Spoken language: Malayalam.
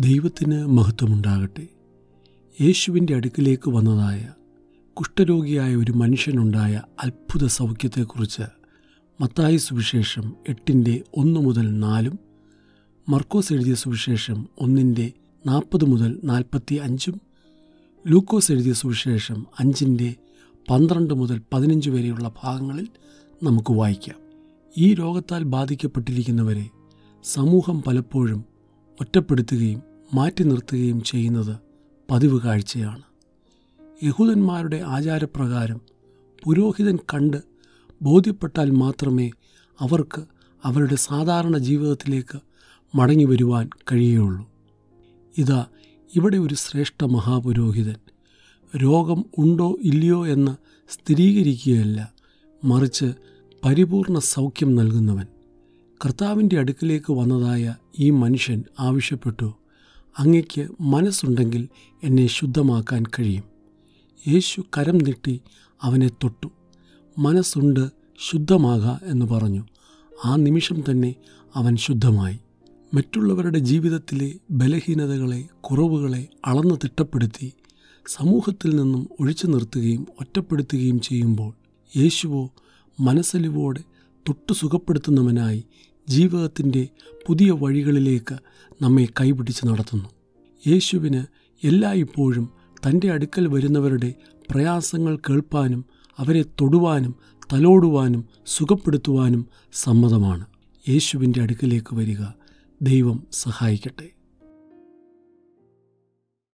ദൈവത്തിന് മഹത്വമുണ്ടാകട്ടെ. യേശുവിന്റെ അടുക്കിലേക്ക് വന്നതായ കുഷ്ഠരോഗിയായ ഒരു മനുഷ്യനുണ്ടായ അത്ഭുത സൗഖ്യത്തെക്കുറിച്ച് മത്തായി സുവിശേഷം എട്ടിന്റെ ഒന്ന് മുതൽ നാലും മർക്കോസ് എഴുതിയ സുവിശേഷം ഒന്നിന്റെ നാൽപ്പത് മുതൽ നാൽപ്പത്തി അഞ്ചും ലൂക്കോസ് എഴുതിയ സുവിശേഷം അഞ്ചിന്റെ പന്ത്രണ്ട് മുതൽ പതിനഞ്ച് വരെയുള്ള ഭാഗങ്ങളിൽ നമുക്ക് വായിക്കാം. ഈ രോഗത്താൽ ബാധിക്കപ്പെട്ടിരിക്കുന്നവരെ സമൂഹം പലപ്പോഴും ഒറ്റപ്പെടുത്തുകയും മാറ്റി നിർത്തുകയും ചെയ്യുന്നത് പതിവ് കാഴ്ചയാണ്. യഹൂദന്മാരുടെ ആചാരപ്രകാരം പുരോഹിതൻ കണ്ട് ബോധ്യപ്പെട്ടാൽ മാത്രമേ അവർക്ക് അവരുടെ സാധാരണ ജീവിതത്തിലേക്ക് മടങ്ങി വരുവാൻ കഴിയുകയുള്ളൂ. ഇതാ ഇവിടെ ഒരു ശ്രേഷ്ഠ മഹാപുരോഹിതൻ. രോഗം ഉണ്ടോ ഇല്ലയോ എന്ന് സ്ഥിരീകരിക്കുകയല്ല മറിച്ച് പരിപൂർണ സൗഖ്യം നൽകുന്നവൻ. കർത്താവിന്റെ അടുക്കിലേക്ക് വന്നതായ ഈ മനുഷ്യൻ ആവശ്യപ്പെട്ടു അങ്ങയ്ക്ക് മനസ്സുണ്ടെങ്കിൽ എന്നെ ശുദ്ധമാക്കാൻ കഴിയും. യേശു കരം നീട്ടി അവനെ തൊട്ടു. മനസ്സുണ്ട് ശുദ്ധമാക എന്ന് പറഞ്ഞു. ആ നിമിഷം തന്നെ അവൻ ശുദ്ധമായി. മറ്റുള്ളവരുടെ ജീവിതത്തിലെ ബലഹീനതകളെ കുറവുകളെ അളന്നു തിട്ടപ്പെടുത്തി സമൂഹത്തിൽ നിന്നും ഒഴിച്ചു നിർത്തുകയും ഒറ്റപ്പെടുത്തുകയും ചെയ്യുമ്പോൾ യേശുവോ മനസ്സലിവോടെ തൊട്ടു സുഖപ്പെടുത്തുന്നവനായി ജീവിതത്തിന്റെ പുതിയ വഴികളിലേക്ക് നമ്മെ കൈപിടിച്ച് നടത്തുന്നു. യേശുവിന് എല്ലായ്പ്പോഴും തന്റെ അടുക്കൽ വരുന്നവരുടെ പ്രയാസങ്ങൾ കേൾപ്പാനും അവരെ തൊടുവാനും തലോടുവാനും സുഖപ്പെടുത്തുവാനും സമ്മതമാണ്. യേശുവിന്റെ അടുക്കലേക്ക് വരിക ദൈവം സഹായിക്കട്ടെ.